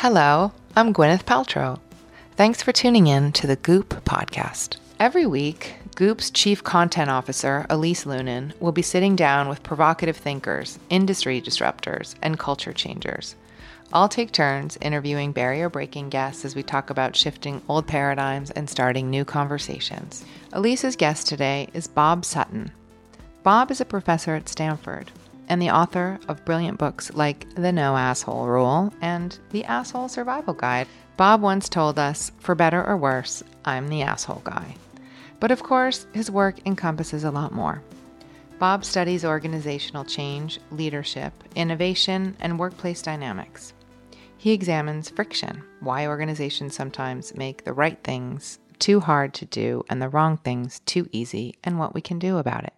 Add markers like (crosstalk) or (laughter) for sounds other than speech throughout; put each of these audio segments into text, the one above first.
Hello, I'm Gwyneth Paltrow. Thanks for tuning in to the Goop podcast. Every week, Goop's chief content officer, Elise Loehnen, will be sitting down with provocative thinkers, industry disruptors, and culture changers. I'll take turns interviewing barrier breaking guests as we talk about shifting old paradigms and starting new conversations. Elise's guest today is Bob Sutton. Bob is a professor at Stanford and the author of brilliant books like The No Asshole Rule and The Asshole Survival Guide. Bob once told us, for better or worse, I'm the asshole guy. But of course, his work encompasses a lot more. Bob studies organizational change, leadership, innovation, and workplace dynamics. He examines friction, why organizations sometimes make the right things too hard to do and the wrong things too easy, and what we can do about it.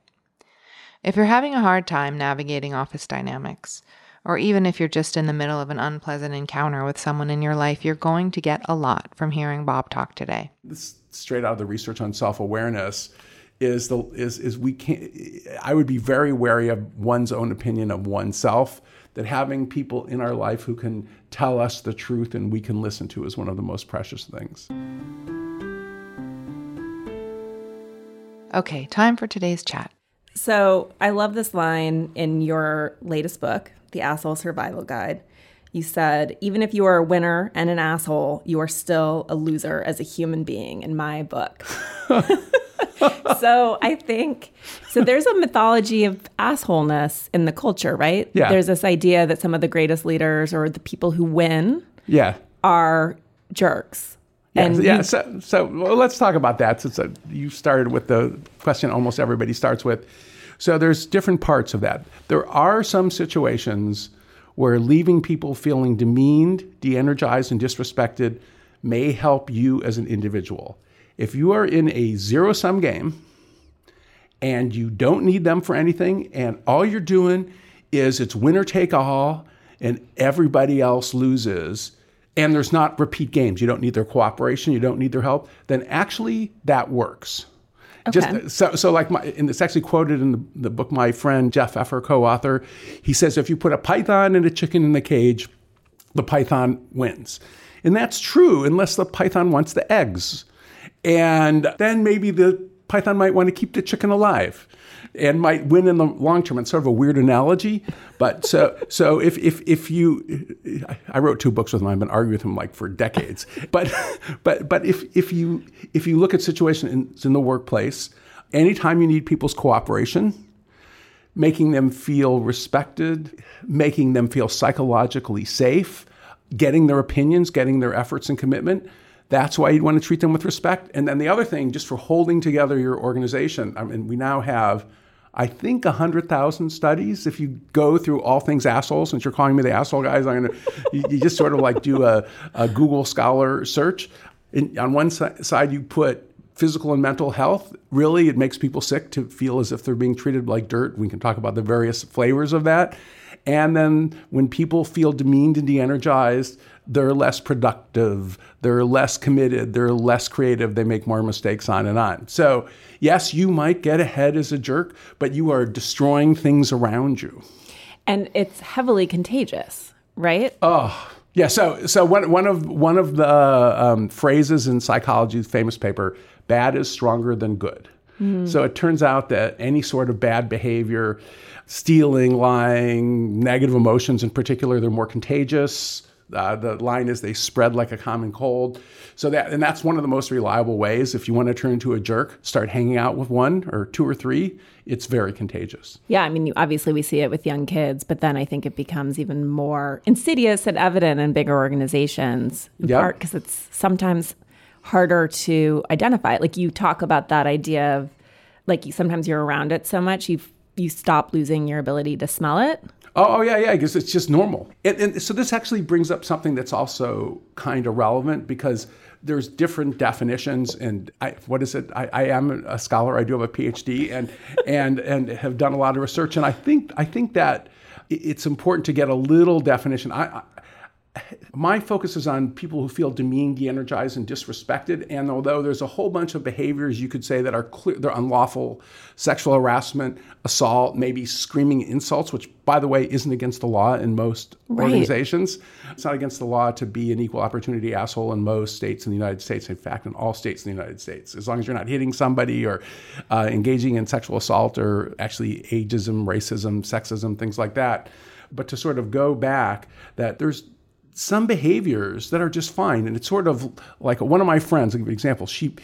If you're having a hard time navigating office dynamics, or even if you're just in the middle of an unpleasant encounter with someone in your life, you're going to get a lot from hearing Bob talk today. This straight out of the research on self-awareness is the is is we can't I would be very wary of one's own opinion of oneself that having people in our life who can tell us the truth and we can listen to is one of the most precious things. Okay, time for today's chat. So I love this line in your latest book, The Asshole Survival Guide. You said, even if you are a winner and an asshole, you are still a loser as a human being in my book. (laughs) so I think so there's a mythology of assholeness in the culture, right? Yeah. There's this idea that some of the greatest leaders or the people who win Yeah. are jerks. Yeah, and yeah. you- So, so well, let's talk about that. Since uh, you started with the question, almost everybody starts with. So there's different parts of that. There are some situations where leaving people feeling demeaned, de-energized, and disrespected may help you as an individual. If you are in a zero-sum game and you don't need them for anything, and all you're doing is it's winner take all, and everybody else loses, and there's not repeat games, you don't need their cooperation, you don't need their help, then actually that works. Okay. Just so, so like my, and it's actually quoted in the, the book. My friend Jeff Pfeffer, co-author, he says if you put a python and a chicken in the cage, the python wins, and that's true unless the python wants the eggs, and then maybe the python might want to keep the chicken alive and might win in the long term. It's sort of a weird analogy, but so (laughs) so if if if you, I wrote two books with him. I've been arguing with him like for decades. (laughs) But but but if if you if you look at situations in the workplace, anytime you need people's cooperation, making them feel respected, making them feel psychologically safe, getting their opinions, getting their efforts and commitment. That's why you'd want to treat them with respect. And then the other thing, just for holding together your organization, I mean, we now have, I think, 100,000 studies. If you go through all things asshole, since you're calling me the asshole guys, I'm going to, you, just sort of like do a, a Google Scholar search. And on one si- side, you put physical and mental health. Really, it makes people sick to feel as if they're being treated like dirt. We can talk about the various flavors of that. And then when people feel demeaned and de energized, they're less productive, they're less committed, they're less creative, they make more mistakes, on and on. So, yes, you might get ahead as a jerk, but you are destroying things around you. and it's heavily contagious, right? Oh, yeah. So, so one, one of one of the um, phrases in psychology's famous paper, "Bad is stronger than good." So it turns out that any sort of bad behavior, stealing, lying, negative emotions in particular, they're more contagious. Uh, the line is they spread like a common cold. So that and that's one of the most reliable ways. If you want to turn into a jerk, start hanging out with one or two or three. It's very contagious. Yeah, I mean, you, obviously we see it with young kids, but then I think it becomes even more insidious and evident in bigger organizations, in Yep. part because it's sometimes harder to identify. Like you talk about that idea of, like you, sometimes you're around it so much you you stop losing your ability to smell it. Oh, oh yeah, yeah, because it's just normal. And, and so this actually brings up something that's also kind of relevant because there's different definitions. And I, what is it? I, I am a scholar. I do have a PhD, and and and have done a lot of research. And I think I think that it's important to get a little definition. I, my focus is on people who feel demeaned, de-energized, and disrespected. And although there's a whole bunch of behaviors you could say that are clear, they're unlawful, sexual harassment, assault, maybe screaming insults, which by the way isn't against the law in most right. organizations. It's not against the law to be an equal opportunity asshole in most states in the United States. In fact, in all states in the United States, as long as you're not hitting somebody or uh, engaging in sexual assault or actually ageism, racism, sexism, things like that. But to sort of go back, that there's some behaviors that are just fine. And it's sort of like one of my friends, I'll give you an example. She,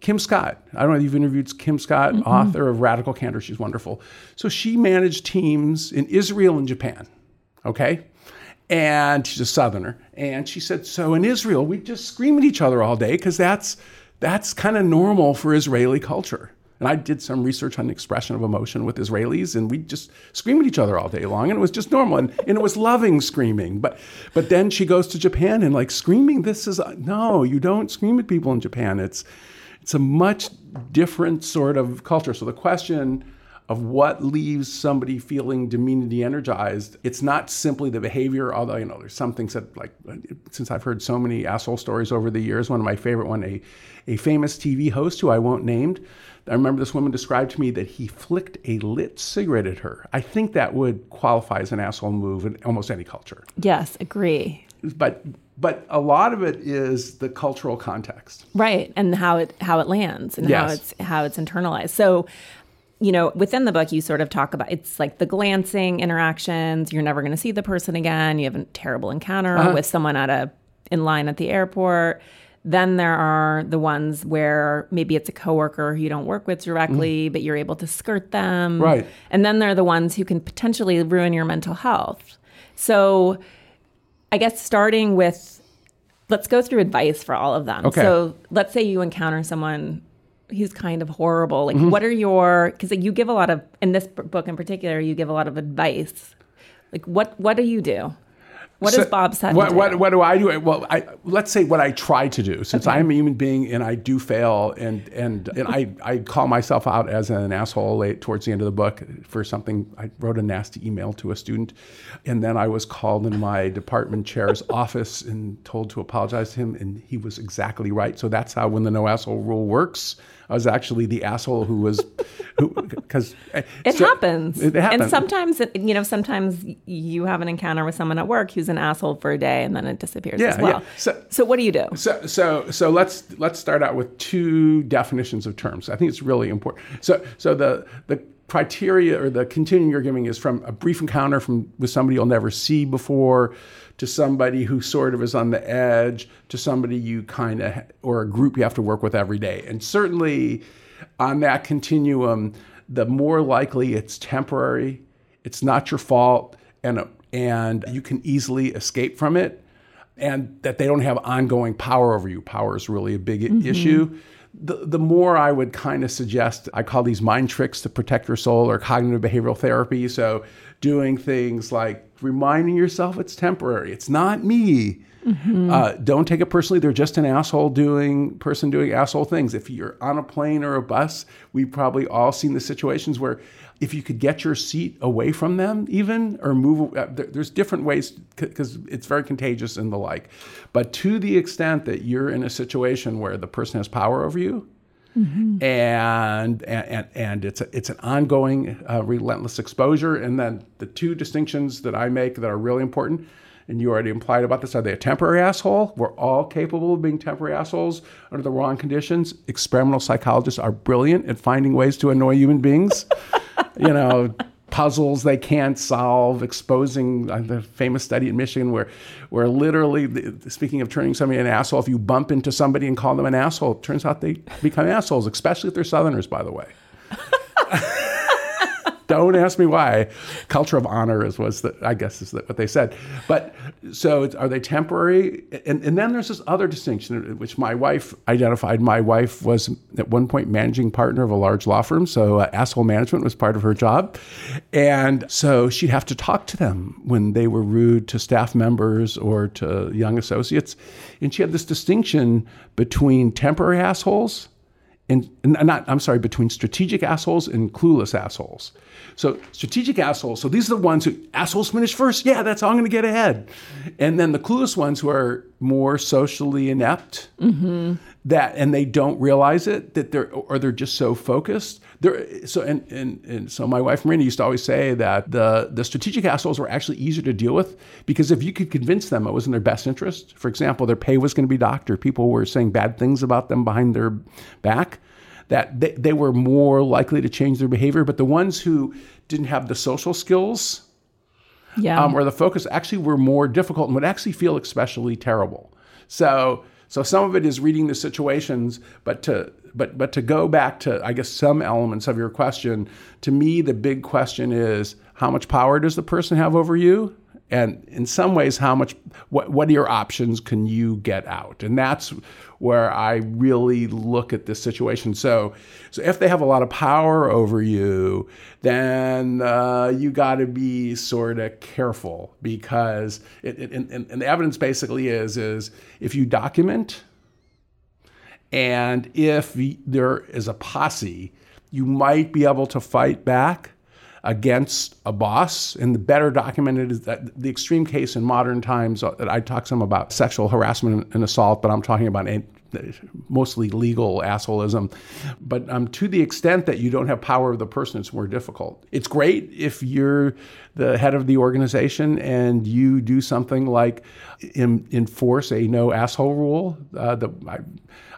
Kim Scott, I don't know if you've interviewed Kim Scott, mm-hmm. author of Radical Candor. She's wonderful. So she managed teams in Israel and Japan. Okay. And she's a southerner. And she said, so in Israel, we just scream at each other all day because that's that's kind of normal for Israeli culture. And I did some research on expression of emotion with Israelis, and we just scream at each other all day long, and it was just normal, and, and it was loving screaming. But but then she goes to Japan and like screaming. This is no, you don't scream at people in Japan. It's it's a much different sort of culture. So the question of what leaves somebody feeling demeaned and de-energized. It's not simply the behavior, although you know there's some things that like since I've heard so many asshole stories over the years. One of my favorite one, a a famous TV host who I won't name I remember this woman described to me that he flicked a lit cigarette at her. I think that would qualify as an asshole move in almost any culture. Yes, agree. But but a lot of it is the cultural context. Right, and how it how it lands and yes. how it's how it's internalized. So you know, within the book, you sort of talk about it's like the glancing interactions. You're never going to see the person again. You have a terrible encounter uh-huh. with someone at a in line at the airport then there are the ones where maybe it's a coworker who you don't work with directly, mm. but you're able to skirt them. Right. And then there are the ones who can potentially ruin your mental health. So I guess starting with let's go through advice for all of them. Okay. So let's say you encounter someone who's kind of horrible. Like mm-hmm. what are your because like, you give a lot of in this book in particular, you give a lot of advice. Like what what do you do? What so, does Bob Sutton what, do? What, what, do I do? Well, I, let's say what I try to do, since okay. I'm a human being and I do fail, and and, and I, I call myself out as an asshole late towards the end of the book for something. I wrote a nasty email to a student, and then I was called in my department chair's (laughs) office and told to apologize to him, and he was exactly right. So that's how when the no asshole rule works. I was actually the asshole who was, who (laughs) because eh, it so, happens. It happens, and sometimes it, you know sometimes you have an encounter with someone at work who's an asshole for a day and then it disappears yeah, as well. Yeah. So, so what do you do? So so so let's let's start out with two definitions of terms. I think it's really important. So so the the criteria or the continuum you're giving is from a brief encounter from with somebody you'll never see before to somebody who sort of is on the edge to somebody you kind of or a group you have to work with every day and certainly on that continuum the more likely it's temporary it's not your fault and and you can easily escape from it and that they don't have ongoing power over you power is really a big mm-hmm. issue the, the more I would kind of suggest, I call these mind tricks to protect your soul or cognitive behavioral therapy. So, doing things like reminding yourself it's temporary, it's not me. Mm-hmm. Uh, don't take it personally. They're just an asshole doing person doing asshole things. If you're on a plane or a bus, we've probably all seen the situations where if you could get your seat away from them, even or move, uh, there's different ways because it's very contagious and the like. But to the extent that you're in a situation where the person has power over you, Mm-hmm. And, and and it's a, it's an ongoing, uh, relentless exposure. And then the two distinctions that I make that are really important and you already implied about this. Are they a temporary asshole? We're all capable of being temporary assholes under the wrong conditions. Experimental psychologists are brilliant at finding ways to annoy human beings. (laughs) you know, puzzles they can't solve, exposing uh, the famous study in Michigan where, where literally, speaking of turning somebody an asshole, if you bump into somebody and call them an asshole, it turns out they become assholes, especially if they're Southerners, by the way. (laughs) Don't ask me why. Culture of honor is was the, I guess is what they said. But so are they temporary? And, and then there's this other distinction, which my wife identified. My wife was at one point managing partner of a large law firm, so uh, asshole management was part of her job, and so she'd have to talk to them when they were rude to staff members or to young associates, and she had this distinction between temporary assholes and, and not I'm sorry, between strategic assholes and clueless assholes. So strategic assholes. So these are the ones who assholes finish first. Yeah, that's how I'm going to get ahead. And then the clueless ones who are more socially inept. Mm-hmm. That and they don't realize it that they're or they're just so focused. They're so and, and and so my wife Marina used to always say that the the strategic assholes were actually easier to deal with because if you could convince them it was in their best interest. For example, their pay was going to be docked or people were saying bad things about them behind their back that they, they were more likely to change their behavior. But the ones who didn't have the social skills Yeah. um, or the focus actually were more difficult and would actually feel especially terrible. So, so some of it is reading the situations, but to but but to go back to I guess some elements of your question, to me the big question is how much power does the person have over you? And in some ways, how much what what are your options can you get out? And that's where I really look at this situation. So, so if they have a lot of power over you, then uh, you got to be sort of careful because it, it, and, and the evidence basically is is if you document and if there is a posse, you might be able to fight back against a boss. And the better documented is that the extreme case in modern times, uh, I talk some about sexual harassment and assault, but I'm talking about mostly legal assholism. But um, to the extent that you don't have power of the person, it's more difficult. It's great if you're the head of the organization and you do something like in, enforce a no asshole rule. Uh, the, I,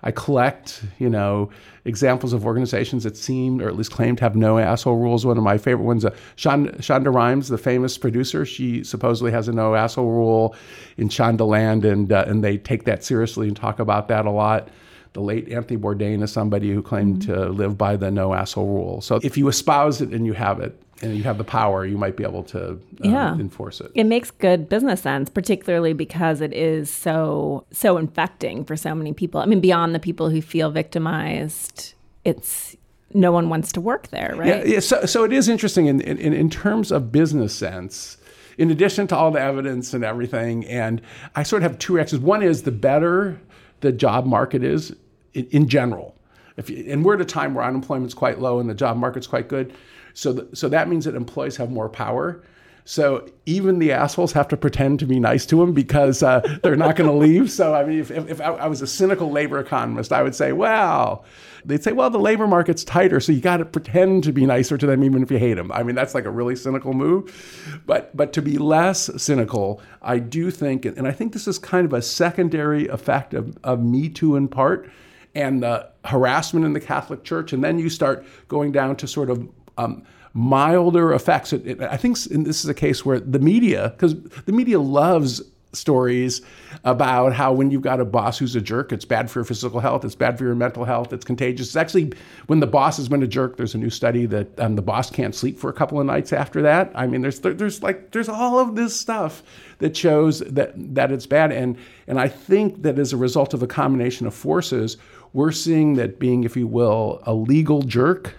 I collect, you know, examples of organizations that seem, or at least claim to have no asshole rules. One of my favorite ones, uh, Shonda, Shonda Rhimes, the famous producer, she supposedly has a no asshole rule in Shondaland, and uh, and they take that seriously and talk about that a lot. The late Anthony Bourdain is somebody who claimed mm-hmm. to live by the no asshole rule. So if you espouse it and you have it, and you have the power, you might be able to um, yeah. enforce it. It makes good business sense, particularly because it is so so infecting for so many people. I mean, beyond the people who feel victimized, it's no one wants to work there, right? Yeah, yeah so, so it is interesting in, in, in terms of business sense. In addition to all the evidence and everything, and I sort of have two reactions. One is the better the job market is in, in general. If you, and we're at a time where unemployment's quite low and the job market's quite good so, th- so that means that employees have more power. So even the assholes have to pretend to be nice to them because uh, they're not going to leave. So I mean, if, if, if I, I, was a cynical labor economist, I would say, well, they'd say, well, the labor market's tighter, so you got to pretend to be nicer to them even if you hate them. I mean, that's like a really cynical move. But but to be less cynical, I do think, and I think this is kind of a secondary effect of, of Me Too in part, and the harassment in the Catholic Church, and then you start going down to sort of um, milder effects. It, it, I think this is a case where the media, because the media loves stories about how when you've got a boss who's a jerk, it's bad for your physical health, it's bad for your mental health, it's contagious. It's actually when the boss has been a jerk. There's a new study that um, the boss can't sleep for a couple of nights after that. I mean, there's there's like there's all of this stuff that shows that that it's bad, and and I think that as a result of a combination of forces, we're seeing that being, if you will, a legal jerk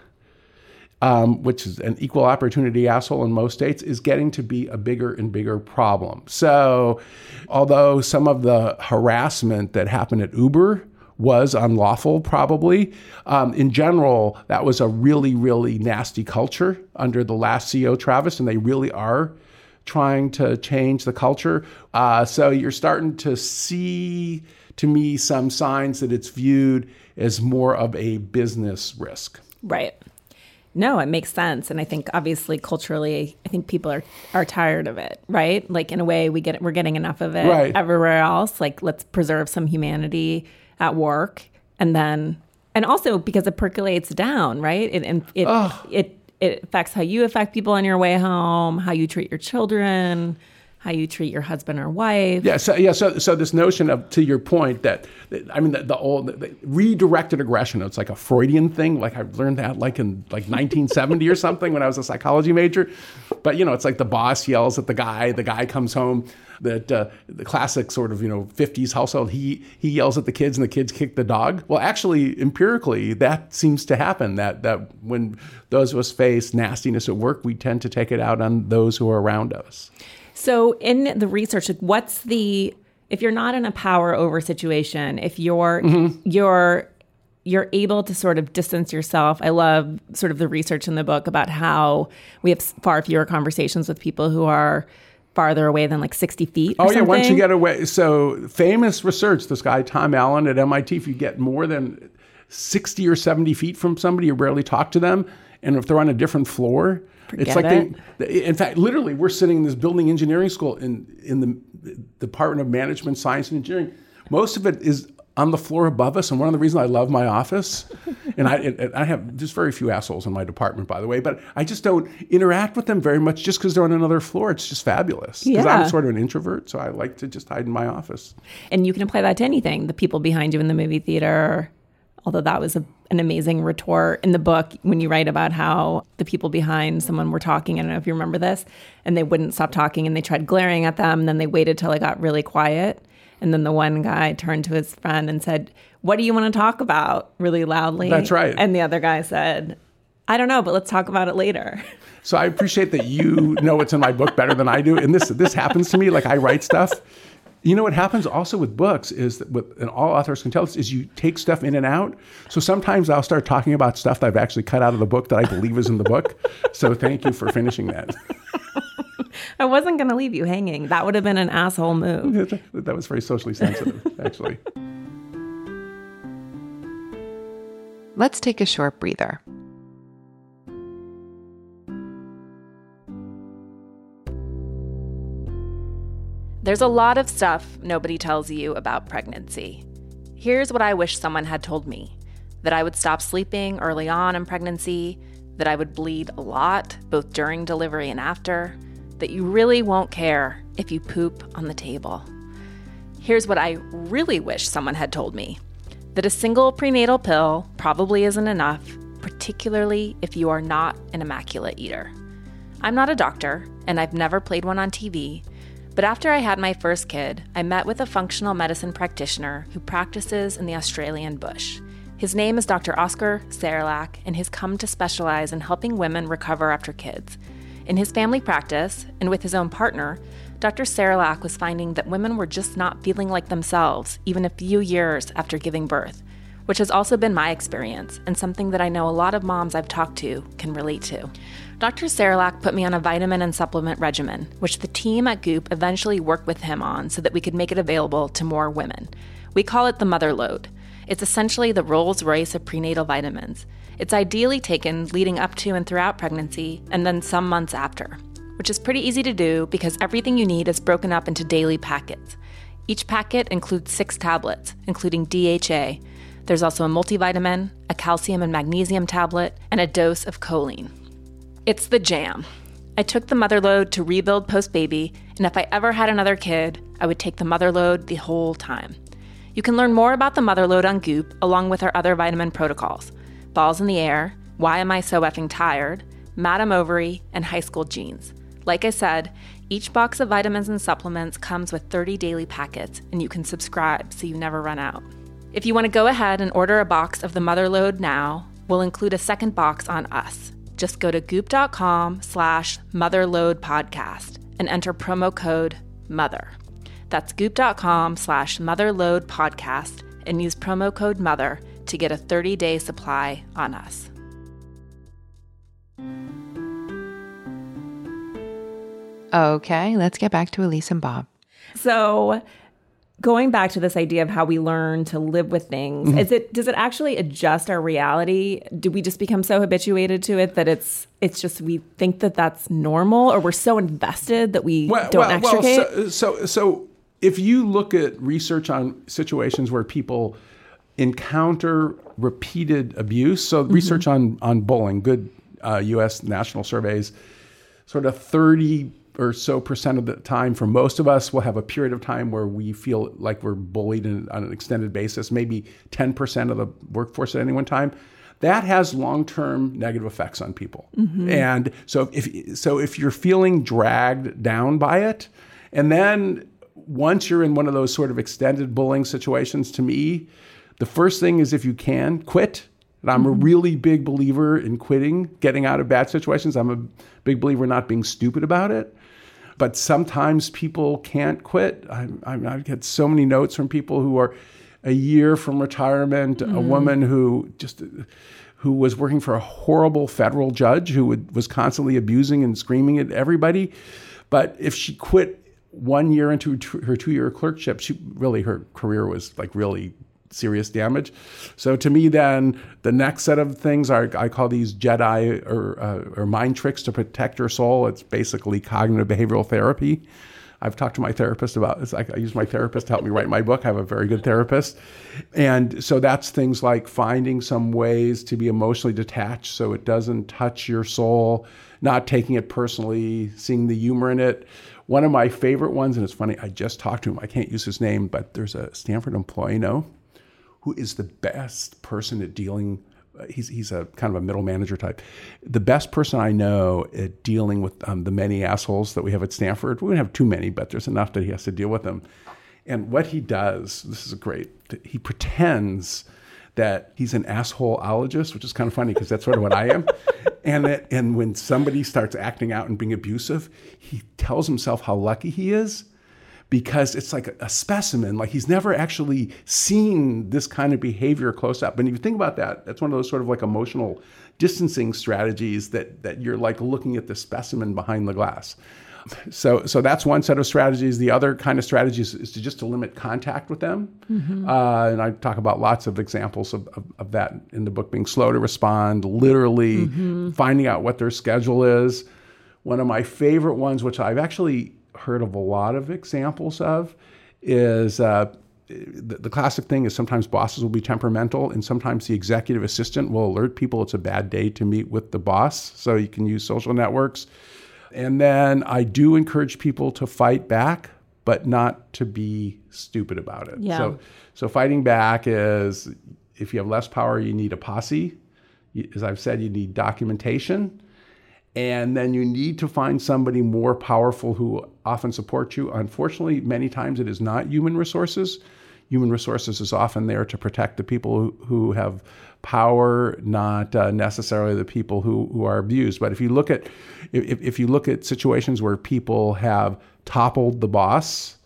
um, which is an equal opportunity asshole in most states, is getting to be a bigger and bigger problem. So, although some of the harassment that happened at Uber was unlawful, probably. Um, in general, that was a really, really nasty culture under the last CEO, Travis, and they really are trying to change the culture. Uh, so you're starting to see, to me, some signs that it's viewed as more of a business risk. Right. No, it makes sense, and I think obviously culturally, I think people are are tired of it, right? Like in a way, we get we're getting enough of it right. everywhere else. Like let's preserve some humanity at work, and then and also because it percolates down, right? It and it, it it it affects how you affect people on your way home, how you treat your children how you treat your husband or wife. Yeah, so yeah, so so this notion of to your point that, I mean the, the old the redirected aggression. It's like a Freudian thing. Like I learned that like in like 1970 or something when I was a psychology major. But you know, it's like the boss yells at the guy. The guy comes home. That uh, the classic sort of you know 50s household. He he yells at the kids and the kids kick the dog. Well, actually, empirically, that seems to happen. That that when those of us face nastiness at work, we tend to take it out on those who are around us. So, in the research, what's the if you're not in a power over situation, if you're mm-hmm. you're you're able to sort of distance yourself. I love sort of the research in the book about how we have far fewer conversations with people who are farther away than like 60 feet. Oh, yeah. Once you get away. So, famous research this guy, Tom Allen at MIT, if you get more than 60 or 70 feet from somebody, you rarely talk to them. And if they're on a different floor, Forget it's like it. they, in fact, literally, we're sitting in this building engineering school in, in the Department of Management, Science, and Engineering. Most of it is on the floor above us, and one of the reasons I love my office, (laughs) and I, and I have just very few assholes in my department, by the way, but I just don't interact with them very much just because they're on another floor. It's just fabulous. Because Yeah. I'm sort of an introvert, so I like to just hide in my office. And you can apply that to anything. The people behind you in the movie theater, although that was a, an amazing retort in the book when you write about how the people behind someone were talking. I don't know if you remember this, and they wouldn't stop talking and they tried glaring at them. And then they waited till it got really quiet. And then the one guy turned to his friend and said, What do you want to talk about? really loudly. That's right. And the other guy said, I don't know, but let's talk about it later. (laughs) So I appreciate that you know what's in my book better than I do. And this this happens to me. Like I write stuff. You know what happens also with books is that with and all authors can tell us, is you take stuff in and out. So sometimes I'll start talking about stuff that I've actually cut out of the book that I believe is in the book. (laughs) So thank you for finishing that. (laughs) I wasn't going to leave you hanging. That would have been an asshole move. (laughs) that was very socially sensitive, actually. Let's take a short breather. There's a lot of stuff nobody tells you about pregnancy. Here's what I wish someone had told me that I would stop sleeping early on in pregnancy, that I would bleed a lot, both during delivery and after, that you really won't care if you poop on the table. Here's what I really wish someone had told me that a single prenatal pill probably isn't enough, particularly if you are not an immaculate eater. I'm not a doctor, and I've never played one on TV, but after I had my first kid, I met with a functional medicine practitioner who practices in the Australian bush. His name is Dr. Oscar Serrallach, and he's come to specialize in helping women recover after kids. In his family practice, and with his own partner, Dr. Serrallach was finding that women were just not feeling like themselves even a few years after giving birth, which has also been my experience and something that I know a lot of moms I've talked to can relate to. Dr. Serrallach put me on a vitamin and supplement regimen, which the team at Goop eventually worked with him on so that we could make it available to more women. We call it the Mother Load. It's essentially the Rolls Royce of prenatal vitamins. It's ideally taken leading up to and throughout pregnancy, and then some months after, which is pretty easy to do because everything you need is broken up into daily packets. Each packet includes six tablets, including DHA. There's also a multivitamin, a calcium and magnesium tablet, and a dose of choline. It's the jam. I took the motherload to rebuild post baby, and if I ever had another kid, I would take the motherload the whole time. You can learn more about the motherload on Goop along with our other vitamin protocols Balls in the Air, Why Am I So Effing Tired, Madam Ovary, and High School Genes. Like I said, each box of vitamins and supplements comes with 30 daily packets, and you can subscribe so you never run out. If you want to go ahead and order a box of the Motherload now, we'll include a second box on us. Just go to goop.com slash motherload podcast and enter promo code MOTHER. That's goop.com slash motherload podcast and use promo code MOTHER to get a 30 day supply on us. Okay, let's get back to Elise and Bob. So, going back to this idea of how we learn to live with things, Mm-hmm. is it does it actually adjust our reality? Do we just become so habituated to it that it's it's just we think that that's normal, or we're so invested that we don't extricate? so, so, so if you look at research on situations where people encounter repeated abuse, so Mm-hmm. research on on bullying, good uh, U.S. national surveys, sort of thirty or so percent of the time for most of us we'll have a period of time where we feel like we're bullied in, on an extended basis maybe 10% of the workforce at any one time. That has long-term negative effects on people. Mm-hmm. And so if so if you're feeling dragged down by it and then once you're in one of those sort of extended bullying situations to me the first thing is if you can quit. And I'm a mm-hmm. really big believer in quitting, getting out of bad situations. I'm a big believer in not being stupid about it. But sometimes people can't quit. I, I, I get so many notes from people who are a year from retirement, a mm-hmm. woman who just who was working for a horrible federal judge who would, was constantly abusing and screaming at everybody. But if she quit one year into her two-year clerkship, she really her career was like really serious damage. So to me, then the next set of things are I call these Jedi or, uh, or mind tricks to protect your soul. It's basically cognitive behavioral therapy. I've talked to my therapist about like I use my therapist to help me write my book. I have a very good therapist. And so that's things like finding some ways to be emotionally detached so it doesn't touch your soul, not taking it personally, seeing the humor in it. One of my favorite ones, and it's funny, I just talked to him. I can't use his name, but there's a Stanford employee now who is the best person at dealing he's he's a kind of a middle manager type. The best person I know at dealing with um, the many assholes that we have at Stanford. We don't have too many, but there's enough that he has to deal with them. And what he does, this is great. He pretends that he's an assholeologist, which is kind of funny because that's sort of what I am. (laughs) and that, and when somebody starts acting out and being abusive, he tells himself how lucky he is because it's like a, specimen. Like he's never actually seen this kind of behavior close up. And if you think about that, that's one of those sort of like emotional distancing strategies that that you're like looking at the specimen behind the glass. So, so that's one set of strategies. The other kind of strategies is to just to limit contact with them. Mm-hmm. Uh, and I talk about lots of examples of, of, of, that in the book, being slow to respond, literally mm-hmm. finding out what their schedule is. One of my favorite ones, which I've actually heard of a lot of examples of is uh, the, the, classic thing is sometimes bosses will be temperamental and sometimes the executive assistant will alert people it's a bad day to meet with the boss so you can use social networks. And then i do encourage people to fight back but not to be stupid about it. Yeah. so so fighting back is if you have less power you need a posse. As i've said you need documentation and then you need to find somebody more powerful who often supports you. Unfortunately, many times it is not human resources. Human resources is often there to protect the people who, have power, not uh, necessarily the people who, who are abused. But if you look at if, if you look at situations where people have toppled the boss,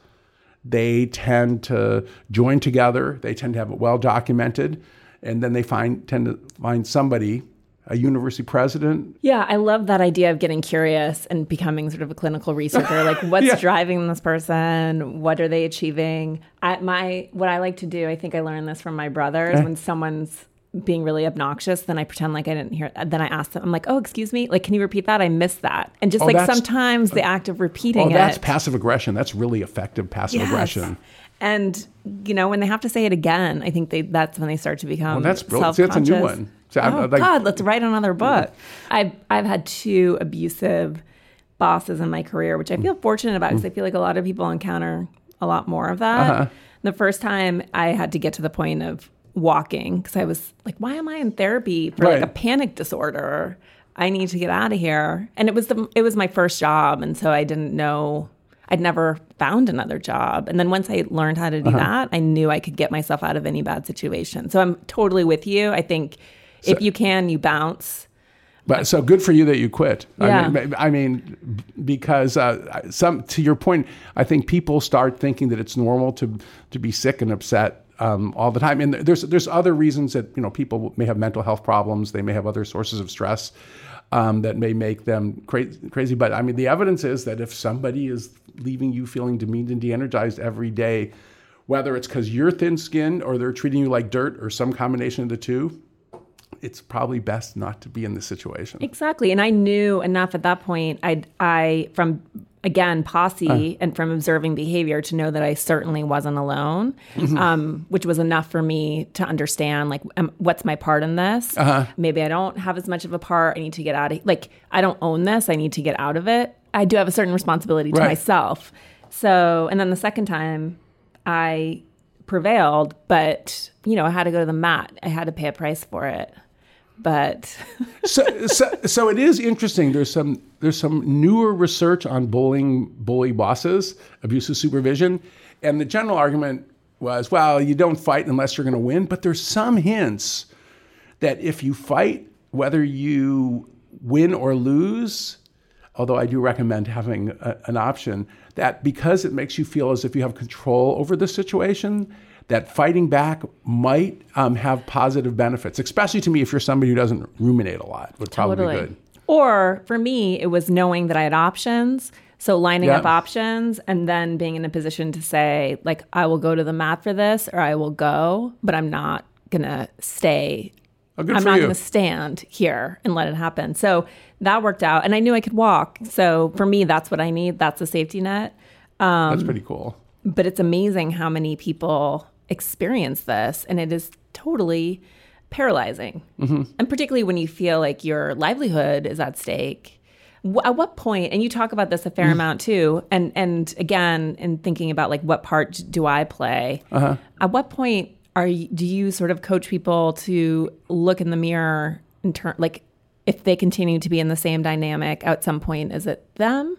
they tend to join together. They tend to have it well documented, and then they find tend to find somebody a university president. Yeah, I love that idea of getting curious and becoming sort of a clinical researcher. Like, (laughs) what's yeah. driving this person? What are they achieving? My what I like to do, I think I learned this from my brother, is when someone's being really obnoxious, then I pretend like I didn't hear. Then I ask them, I'm like, "Oh, excuse me, like, can you repeat that? I missed that." And just oh, like sometimes the act of oh, repeating oh, that's it, passive aggression. That's really effective passive yes. aggression. And you know, when they have to say it again, I think they that's when they start to become. Well, that's brilliant. That's a new one. So oh like, God, let's write another book. I've I've had two abusive bosses in my career, which I feel fortunate about because I feel like a lot of people encounter a lot more of that. Uh-huh. The first time I had to get to the point of walking because I was like, why am I in therapy for right. like a panic disorder? I need to get out of here. And it was the it was my first job, and so I didn't know. I'd never found another job. And then once I learned how to do uh-huh. that, I knew I could get myself out of any bad situation. So I'm totally with you. I think so, if you can, you bounce. But so good for you that you quit. Yeah. I mean, I mean because uh, some to your point, I think people start thinking that it's normal to to be sick and upset um, all the time. And there's there's other reasons that you know people may have mental health problems. They may have other sources of stress um, that may make them cra- crazy. But I mean, the evidence is that if somebody is leaving you feeling demeaned and de-energized every day, whether it's because you're thin-skinned or they're treating you like dirt or some combination of the two, it's probably best not to be in this situation. Exactly. And I knew enough at that point. I, I from again posse uh, and from observing behavior to know that I certainly wasn't alone, mm-hmm. um, which was enough for me to understand like um, what's my part in this. Uh-huh. Maybe I don't have as much of a part. I need to get out of like I don't own this. I need to get out of it. I do have a certain responsibility to right. myself. So, and then the second time, I prevailed, but you know, I had to go to the mat. I had to pay a price for it but (laughs) so, so, so it is interesting. There's some there's some newer research on bullying bully bosses, abusive supervision, and the general argument was, well, you don't fight unless you're going to win. But there's some hints that if you fight, whether you win or lose, although I do recommend having a, an option, that because it makes you feel as if you have control over the situation, that fighting back might um, have positive benefits, especially to me if you're somebody who doesn't ruminate a lot, would probably Totally. be good. Or for me, it was knowing that I had options. So lining Yeah. up options and then being in a position to say, like, I will go to the mat for this or I will go, but I'm not going to stay. Oh, I'm not going to stand here and let it happen. So that worked out. And I knew I could walk. So for me, that's what I need. That's a safety net. Um, that's pretty cool. But it's amazing how many people experience this. And it is totally paralyzing. Mm-hmm. And particularly when you feel like your livelihood is at stake. At what point, and you talk about this a fair mm. amount too, and and again, in thinking about like what part do I play? Uh-huh. At what point are you, do you sort of coach people to look in the mirror and turn, like if they continue to be in the same dynamic at some point, is it them?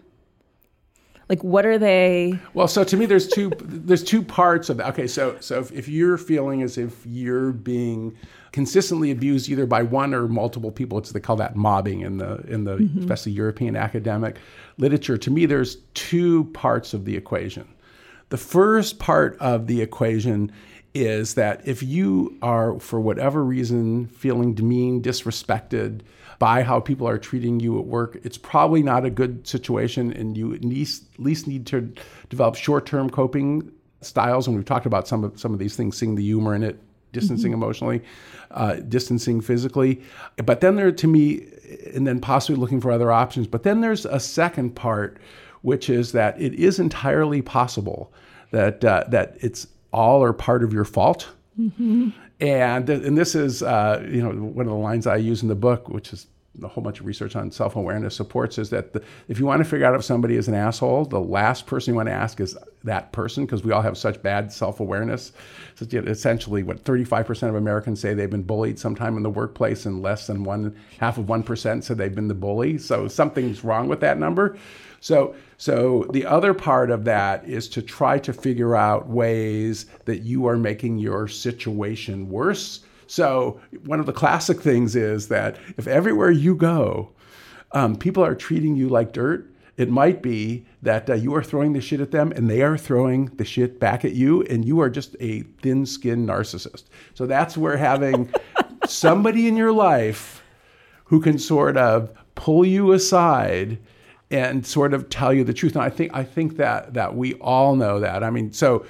Like, what are they? Well, so to me, there's two there's two parts of that. Okay, so so if, if you're feeling as if you're being consistently abused either by one or multiple people, it's they call that mobbing in the in the mm-hmm. especially European academic literature. To me, there's two parts of the equation. The first part of the equation is that if you are, for whatever reason, feeling demeaned, disrespected by how people are treating you at work, it's probably not a good situation, and you at least, at least need to develop short-term coping styles. And we've talked about some of some of these things, seeing the humor in it, distancing emotionally, uh, distancing physically. But then there, to me, and then possibly looking for other options. But then there's a second part, which is that it is entirely possible that uh, that it's all or part of your fault. And and this is uh, you know one of the lines I use in the book, which is a whole bunch of research on self awareness supports, is that the, if you want to figure out if somebody is an asshole, the last person you want to ask is that person because we all have such bad self awareness. So you know, essentially, what 35% of Americans say they've been bullied sometime in the workplace, and less than one half of one percent said they've been the bully. So something's wrong with that number. So, so the other part of that is to try to figure out ways that you are making your situation worse. So, one of the classic things is that if everywhere you go, um, people are treating you like dirt, it might be that uh, you are throwing the shit at them and they are throwing the shit back at you, and you are just a thin skinned narcissist. So, that's where having (laughs) somebody in your life who can sort of pull you aside and sort of tell you the truth. And I think I think that that we all know that. I mean, so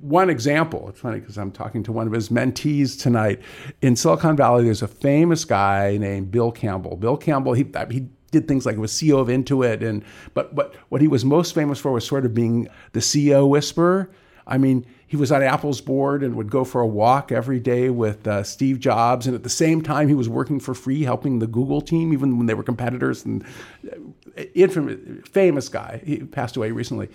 one example. It's funny because I'm talking to one of his mentees tonight in Silicon Valley. There's a famous guy named Bill Campbell. Bill Campbell. He he did things like was CEO of Intuit, and but but what he was most famous for was sort of being the CEO whisperer. I mean, he was on Apple's board and would go for a walk every day with uh, Steve Jobs, and at the same time, he was working for free, helping the Google team, even when they were competitors. And uh, infamous, famous guy. He passed away recently,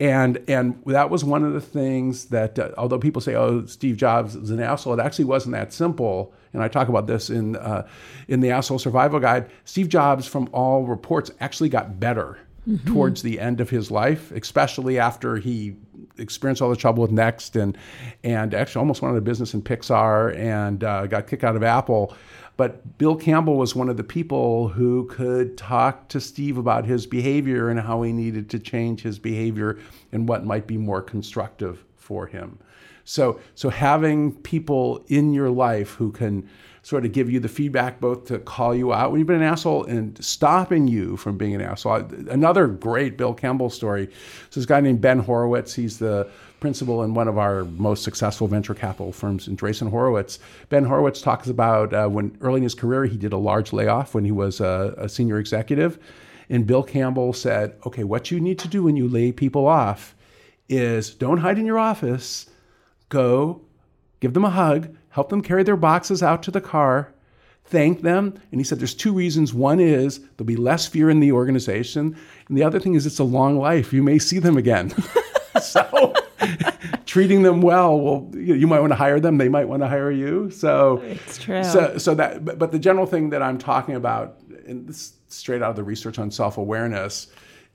and and that was one of the things that, uh, although people say, "Oh, Steve Jobs is an asshole," it actually wasn't that simple. And I talk about this in uh, in the Asshole Survival Guide. Steve Jobs, from all reports, actually got better towards the end of his life, especially after he experienced all the trouble with NeXT and and actually almost went out of business in Pixar and uh, got kicked out of Apple. But Bill Campbell was one of the people who could talk to Steve about his behavior and how he needed to change his behavior and what might be more constructive for him. So, so having people in your life who can sort of give you the feedback, both to call you out when you've been an asshole and stopping you from being an asshole. Another great Bill Campbell story. So this guy named Ben Horowitz. He's the principal in one of our most successful venture capital firms, in Andreessen Horowitz. Ben Horowitz talks about uh, when early in his career he did a large layoff when he was a, a senior executive, and Bill Campbell said, "Okay, what you need to do when you lay people off is don't hide in your office." go, give them a hug, help them carry their boxes out to the car, thank them. And he said there's two reasons. One is there'll be less fear in the organization. And the other thing is it's a long life. You may see them again. (laughs) so (laughs) treating them well, well, you, might want to hire them. They might want to hire you. So It's true. So, so that, but, but the general thing that I'm talking about, and this straight out of the research on self-awareness,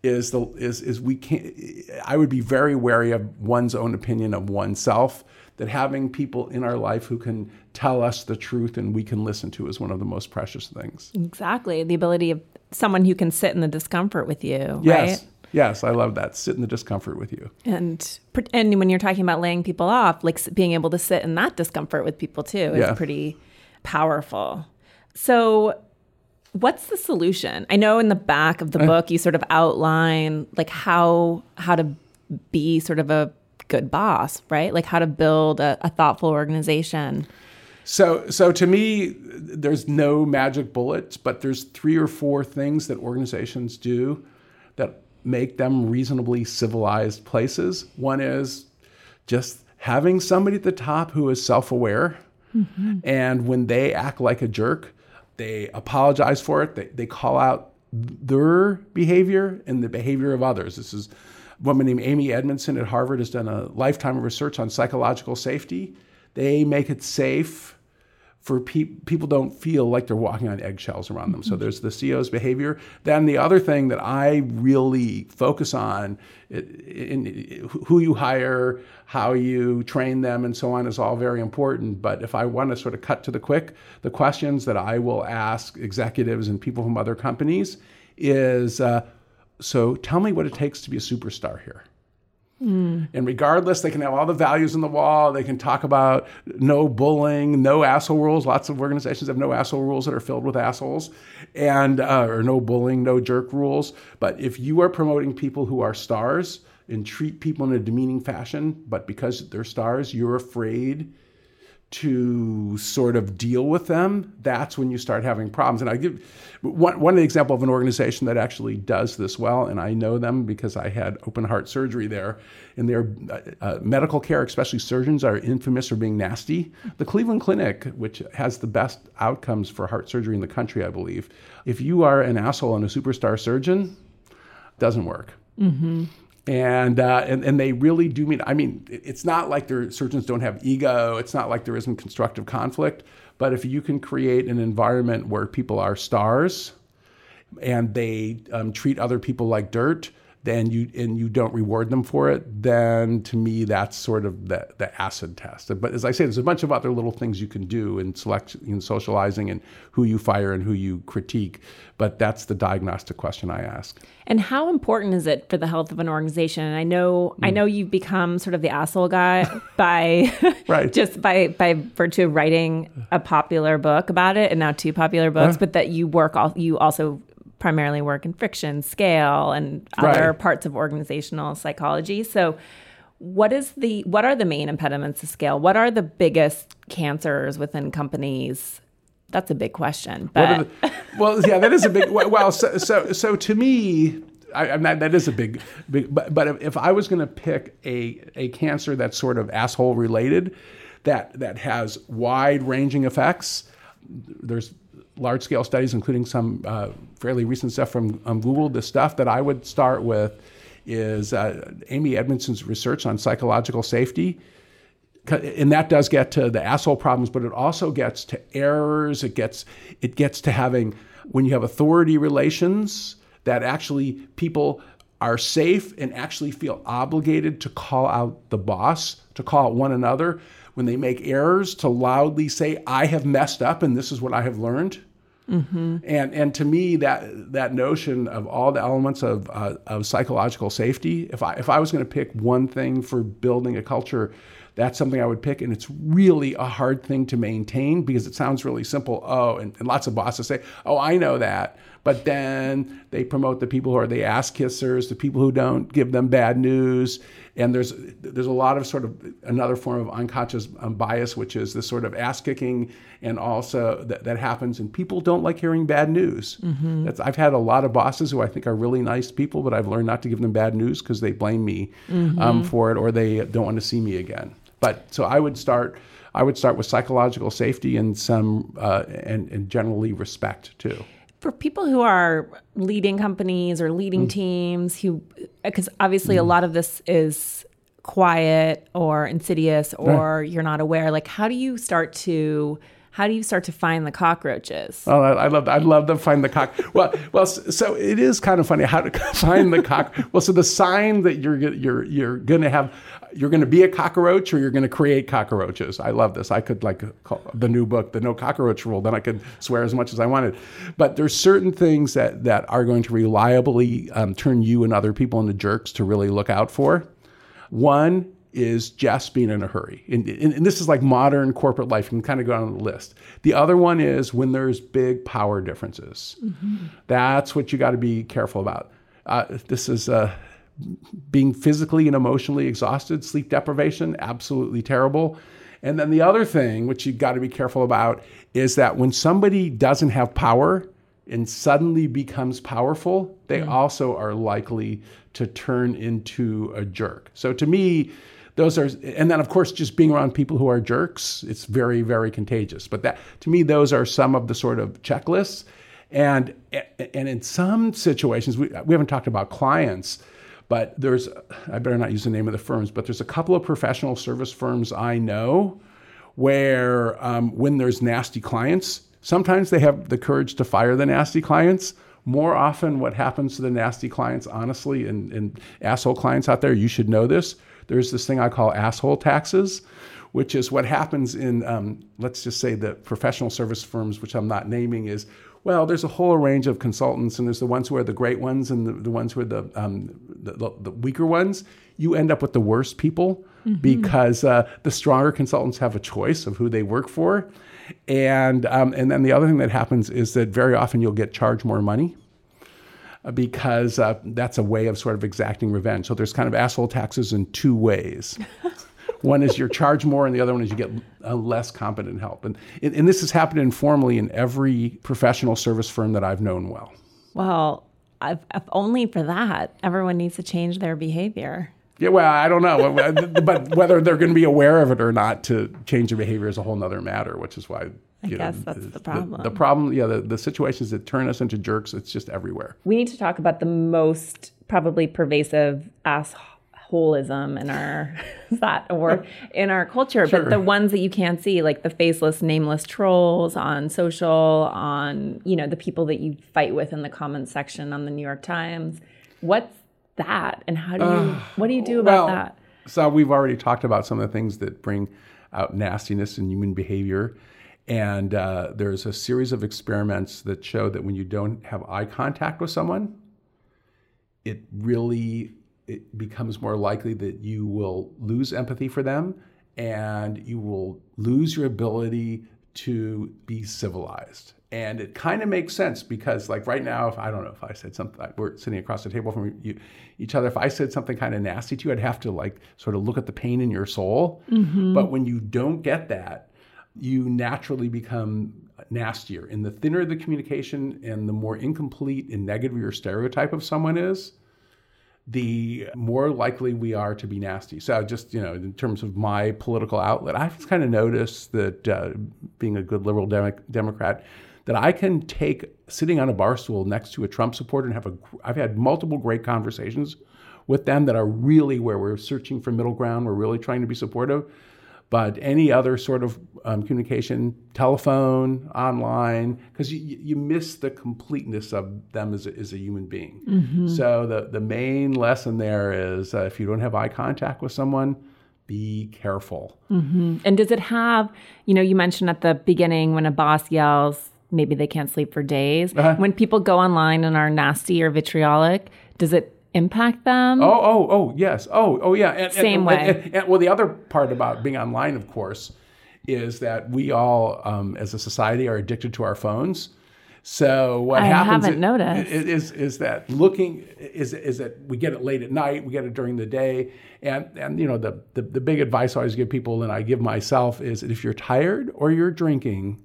is the is is we can't. I would be very wary of one's own opinion of oneself. That having people in our life who can tell us the truth and we can listen to is one of the most precious things. Exactly. The ability of someone who can sit in the discomfort with you, Yes. right? Yes, I love that. Sit in the discomfort with you. And and when you're talking about laying people off, like being able to sit in that discomfort with people too is Yeah. pretty powerful. So what's the solution? I know in the back of the Uh. book you sort of outline like how how to be sort of a good boss, right? Like how to build a, a thoughtful organization. So, so to me, there's no magic bullets, but there's three or four things that organizations do that make them reasonably civilized places. One is just having somebody at the top who is self-aware, mm-hmm. and when they act like a jerk, they apologize for it. They, they call out their behavior and the behavior of others. This is woman named Amy Edmondson at Harvard has done a lifetime of research on psychological safety. They make it safe for pe- people don't feel like they're walking on eggshells around them. So there's the CEO's behavior. Then the other thing that I really focus on in, in who you hire, how you train them, and so on is all very important. But if I want to sort of cut to the quick, the questions that I will ask executives and people from other companies is, uh, so tell me what it takes to be a superstar here. And regardless, they can have all the values on the wall. They can talk about no bullying, no asshole rules. Lots of organizations have no asshole rules that are filled with assholes, and uh, or no bullying, no jerk rules. But if you are promoting people who are stars and treat people in a demeaning fashion, but because they're stars, you're afraid to sort of deal with them, that's when you start having problems. And I give one, one example of an organization that actually does this well, and I know them because I had open heart surgery there. And their uh, uh, medical care, especially surgeons, are infamous for being nasty. The Cleveland Clinic, which has the best outcomes for heart surgery in the country, I believe, if you are an asshole and a superstar surgeon, doesn't work and uh, and and they really do mean. I mean, it's not like their surgeons don't have ego. It's not like there isn't constructive conflict. But if you can create an environment where people are stars, and they um, treat other people like dirt, then you and you don't reward them for it, then to me that's sort of the the acid test. But as I say, there's a bunch of other little things you can do in select in socializing and who you fire and who you critique. But that's the diagnostic question I ask. And how important is it for the health of an organization? And I know I mm. know you've become sort of the asshole guy (laughs) by (laughs) Right. just by by virtue of writing a popular book about it and now two popular books, uh. but that you work all you also primarily work in friction, scale, and other Right. parts of organizational psychology. So what is the what are the main impediments to scale? What are the biggest cancers within companies? That's a big question. But the- well, yeah, that is a big. Well, so so, so to me, I, I'm not, that is a big, big. But, but if, if I was going to pick a a cancer that's sort of asshole related, that that has wide ranging effects, there's large scale studies, including some uh, fairly recent stuff from um, Google. The stuff that I would start with is uh, Amy Edmondson's research on psychological safety and that does get to the asshole problems, but it also gets to errors. It gets it gets to having when you have authority relations that actually people are safe and actually feel obligated to call out the boss, to call out one another when they make errors, to loudly say, "I have messed up, and this is what I have learned." And and to me that that notion of all the elements of uh, of psychological safety, if I if I was going to pick one thing for building a culture, that's something I would pick. And it's really a hard thing to maintain because it sounds really simple. Oh, and, and lots of bosses say, "Oh, I know that," but then they promote the people who are the ass kissers, the people who don't give them bad news. And there's there's a lot of sort of another form of unconscious um, bias, which is this sort of ass kicking, and also that, that happens. And people don't like hearing bad news. That's, I've had a lot of bosses who I think are really nice people, but I've learned not to give them bad news because they blame me um, for it or they don't want to see me again. But so I would start. I would start with psychological safety and some uh, and, and generally respect too. For people who are leading companies or leading mm. teams who because obviously a mm. lot of this is quiet or insidious or you're not aware like how do you start to how do you start to find the cockroaches? Oh, I, I love I love to find the cock. Well, well, so it is kind of funny how to (laughs) find the cock. Well, so the sign that you're you're you're going to have you're going to be a cockroach or you're going to create cockroaches. I love this. I could like the new book, the no cockroach rule. Then I could swear as much as I wanted. But there's certain things that that are going to reliably um, turn you and other people into jerks to really look out for. One is just being in a hurry. And, and, and, this is like modern corporate life. You can kind of go down the list. The other one is when there's big power differences. Mm-hmm. That's what you got to be careful about. Uh, this is uh, being physically and emotionally exhausted, sleep deprivation, absolutely terrible. And then the other thing, which you got to be careful about, is that when somebody doesn't have power and suddenly becomes powerful, they mm-hmm. also are likely to turn into a jerk. So to me, those are and then of course just being around people who are jerks it's very very contagious. But that to me those are some of the sort of checklists. And and in some situations we, we haven't talked about clients but there's i better not use the name of the firms but there's a couple of professional service firms i know where um, when there's nasty clients sometimes they have the courage to fire the nasty clients. More often what happens to the nasty clients honestly and, and asshole clients out there you should know this there's this thing I call asshole taxes, which is what happens in, um, let's just say, the professional service firms, which I'm not naming, is well, there's a whole range of consultants, and there's the ones who are the great ones and the, the ones who are the, um, the, the, weaker ones. You end up with the worst people mm-hmm. because uh, the stronger consultants have a choice of who they work for. And, um, and then the other thing that happens is that very often you'll get charged more money because uh, that's a way of sort of exacting revenge. So there's kind of asshole taxes in two ways. (laughs) one is you're charged more, and the other one is you get less competent help. And, and this has happened informally in every professional service firm that I've known well. Well, if only for that, everyone needs to change their behavior. Yeah, well, I don't know, but whether they're going to be aware of it or not to change their behavior is a whole other matter, which is why I you guess know, that's the problem. The, the, problem, yeah, the, the situations that turn us into jerks, it's just everywhere. We need to talk about the most probably pervasive assholism in our that word (laughs) in our culture, sure. but the ones that you can't see, like the faceless, nameless trolls on social, on you know the people that you fight with in the comments section on the New York Times. What's that, and how do you uh, what do you do about well, that? So we've already talked about some of the things that bring out nastiness in human behavior. And uh, there's a series of experiments that show that when you don't have eye contact with someone, it really it becomes more likely that you will lose empathy for them and you will lose your ability to be civilized. And it kind of makes sense because, like right now, if I don't know if I said something, we're sitting across the table from you, each other. If I said something kind of nasty to you, I'd have to like sort of look at the pain in your soul. Mm-hmm. But when you don't get that, you naturally become nastier. And the thinner the communication and the more incomplete and negative your stereotype of someone is, the more likely we are to be nasty. So, just you know, in terms of my political outlet, I've kind of noticed that uh, being a good liberal dem- Democrat, that I can take sitting on a bar stool next to a Trump supporter and have a. I've had multiple great conversations with them that are really where we're searching for middle ground. We're really trying to be supportive. But any other sort of um, communication, telephone, online, because you, you miss the completeness of them as a, as a human being. Mm-hmm. So the, the main lesson there is uh, if you don't have eye contact with someone, be careful. Mm-hmm. And does it have, you know, you mentioned at the beginning when a boss yells, maybe they can't sleep for days. Uh-huh. When people go online and are nasty or vitriolic, does it impact them. Oh, oh, oh, yes. Oh, oh, yeah. And, Same and, way. And, and, well, the other part about being online, of course, is that we all, um, as a society, are addicted to our phones. So what I happens haven't noticed. is is that looking is is that we get it late at night, we get it during the day, and and you know the the, the big advice I always give people and I give myself is that if you're tired or you're drinking,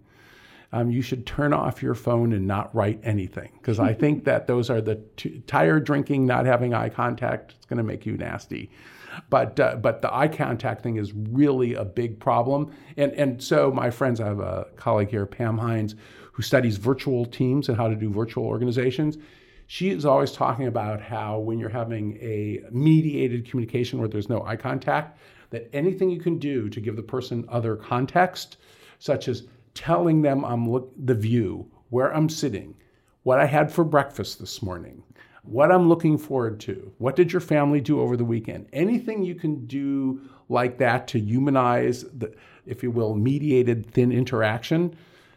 um, you should turn off your phone and not write anything because I think (laughs) that those are the t- tired drinking, not having eye contact. It's going to make you nasty. But uh, but the eye contact thing is really a big problem. And and so my friends, I have a colleague here, Pam Hinds, who studies virtual teams and how to do virtual organizations. She is always talking about how when you're having a mediated communication where there's no eye contact, that anything you can do to give the person other context, such as telling them I'm look the view, where I'm sitting, what I had for breakfast this morning, what I'm looking forward to, what did your family do over the weekend? Anything you can do like that to humanize the, if you will, mediated thin interaction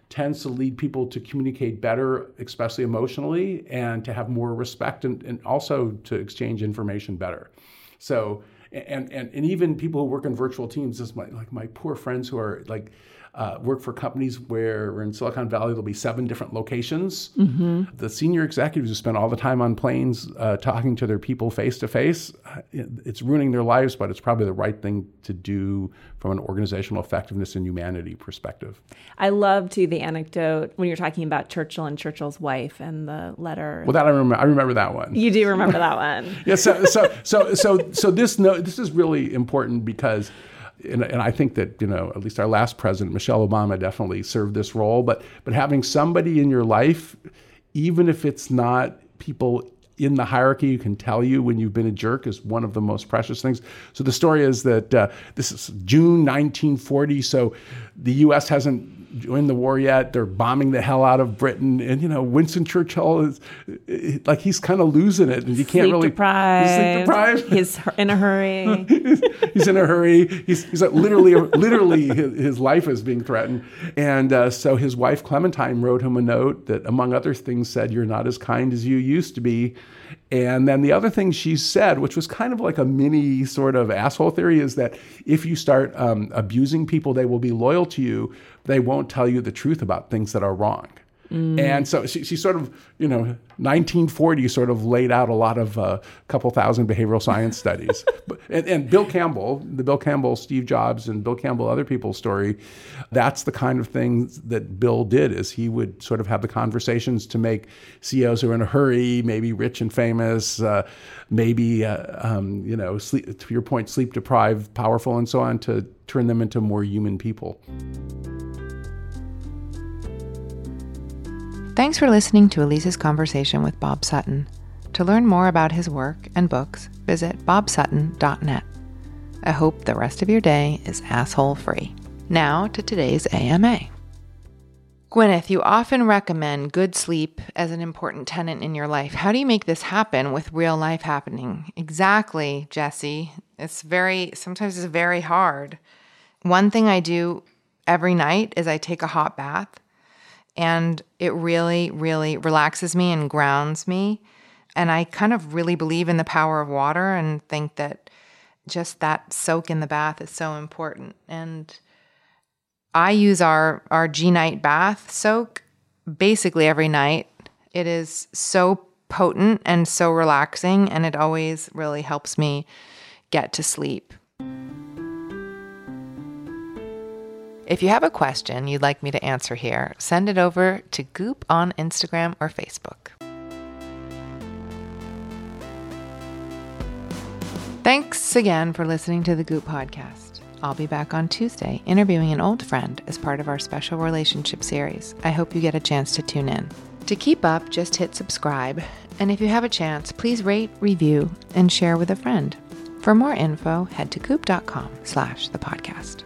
tends to lead people to communicate better, especially emotionally, and to have more respect and, and also to exchange information better. So, and, and, and even people who work in virtual teams, just my, like my poor friends who are like, uh, work for companies where in Silicon Valley there'll be seven different locations. Mm-hmm. The senior executives who spend all the time on planes uh, talking to their people face to face, it's ruining their lives, but it's probably the right thing to do from an organizational effectiveness and humanity perspective. I love too the anecdote when you're talking about Churchill and Churchill's wife and the letter. Well, that I remember. I remember that one. You do remember that one. (laughs) yeah. So so so so so this no this is really important because and, and, I think that you know at least our last president, Michelle Obama, definitely served this role. But but having somebody in your life, even if it's not people in the hierarchy who can tell you when you've been a jerk, is one of the most precious things. So the story is that uh, this is June 1940. So the U.S. hasn't joined the war yet. They're bombing the hell out of Britain, and you know Winston Churchill is like he's kind of losing it, and you can't sleep really deprived. He's sleep deprived. (laughs) He's in a hurry. (laughs) he's in a hurry. He's, he's like literally, literally, his, his, life is being threatened, and uh, so his wife Clementine wrote him a note that, among other things, said, "You're not as kind as you used to be." And then the other thing she said, which was kind of like a mini sort of asshole theory, is that if you start um, abusing people, they will be loyal to you. They won't tell you the truth about things that are wrong. Mm. And so she, she, sort of, you know, 1940 sort of laid out a lot of a uh, couple thousand behavioral science studies. (laughs) But, and, and, Bill Campbell, the Bill Campbell, Steve Jobs, and Bill Campbell, other people's story, that's the kind of thing that Bill did. Is he would sort of have the conversations to make CEOs who are in a hurry, maybe rich and famous, uh, maybe uh, um, you know, sleep, to your point, sleep deprived, powerful, and so on, to turn them into more human people. Thanks for listening to Elise's conversation with Bob Sutton. To learn more about his work and books, visit bobsutton.net. I hope the rest of your day is asshole free. Now to today's AMA. Gwyneth, you often recommend good sleep as an important tenant in your life. How do you make this happen with real life happening? Exactly, Jesse. It's very, sometimes it's very hard. One thing I do every night is I take a hot bath and it really, really relaxes me and grounds me. And I kind of really believe in the power of water and think that just that soak in the bath is so important. And I use our, our G Night bath soak basically every night. It is so potent and so relaxing, and it always really helps me get to sleep. If you have a question you'd like me to answer here, send it over to Goop on Instagram or Facebook. Thanks again for listening to the Goop podcast. I'll be back on Tuesday interviewing an old friend as part of our special relationship series. I hope you get a chance to tune in. To keep up, just hit subscribe. And if you have a chance, please rate, review, and share with a friend. For more info, head to goop.com slash the podcast.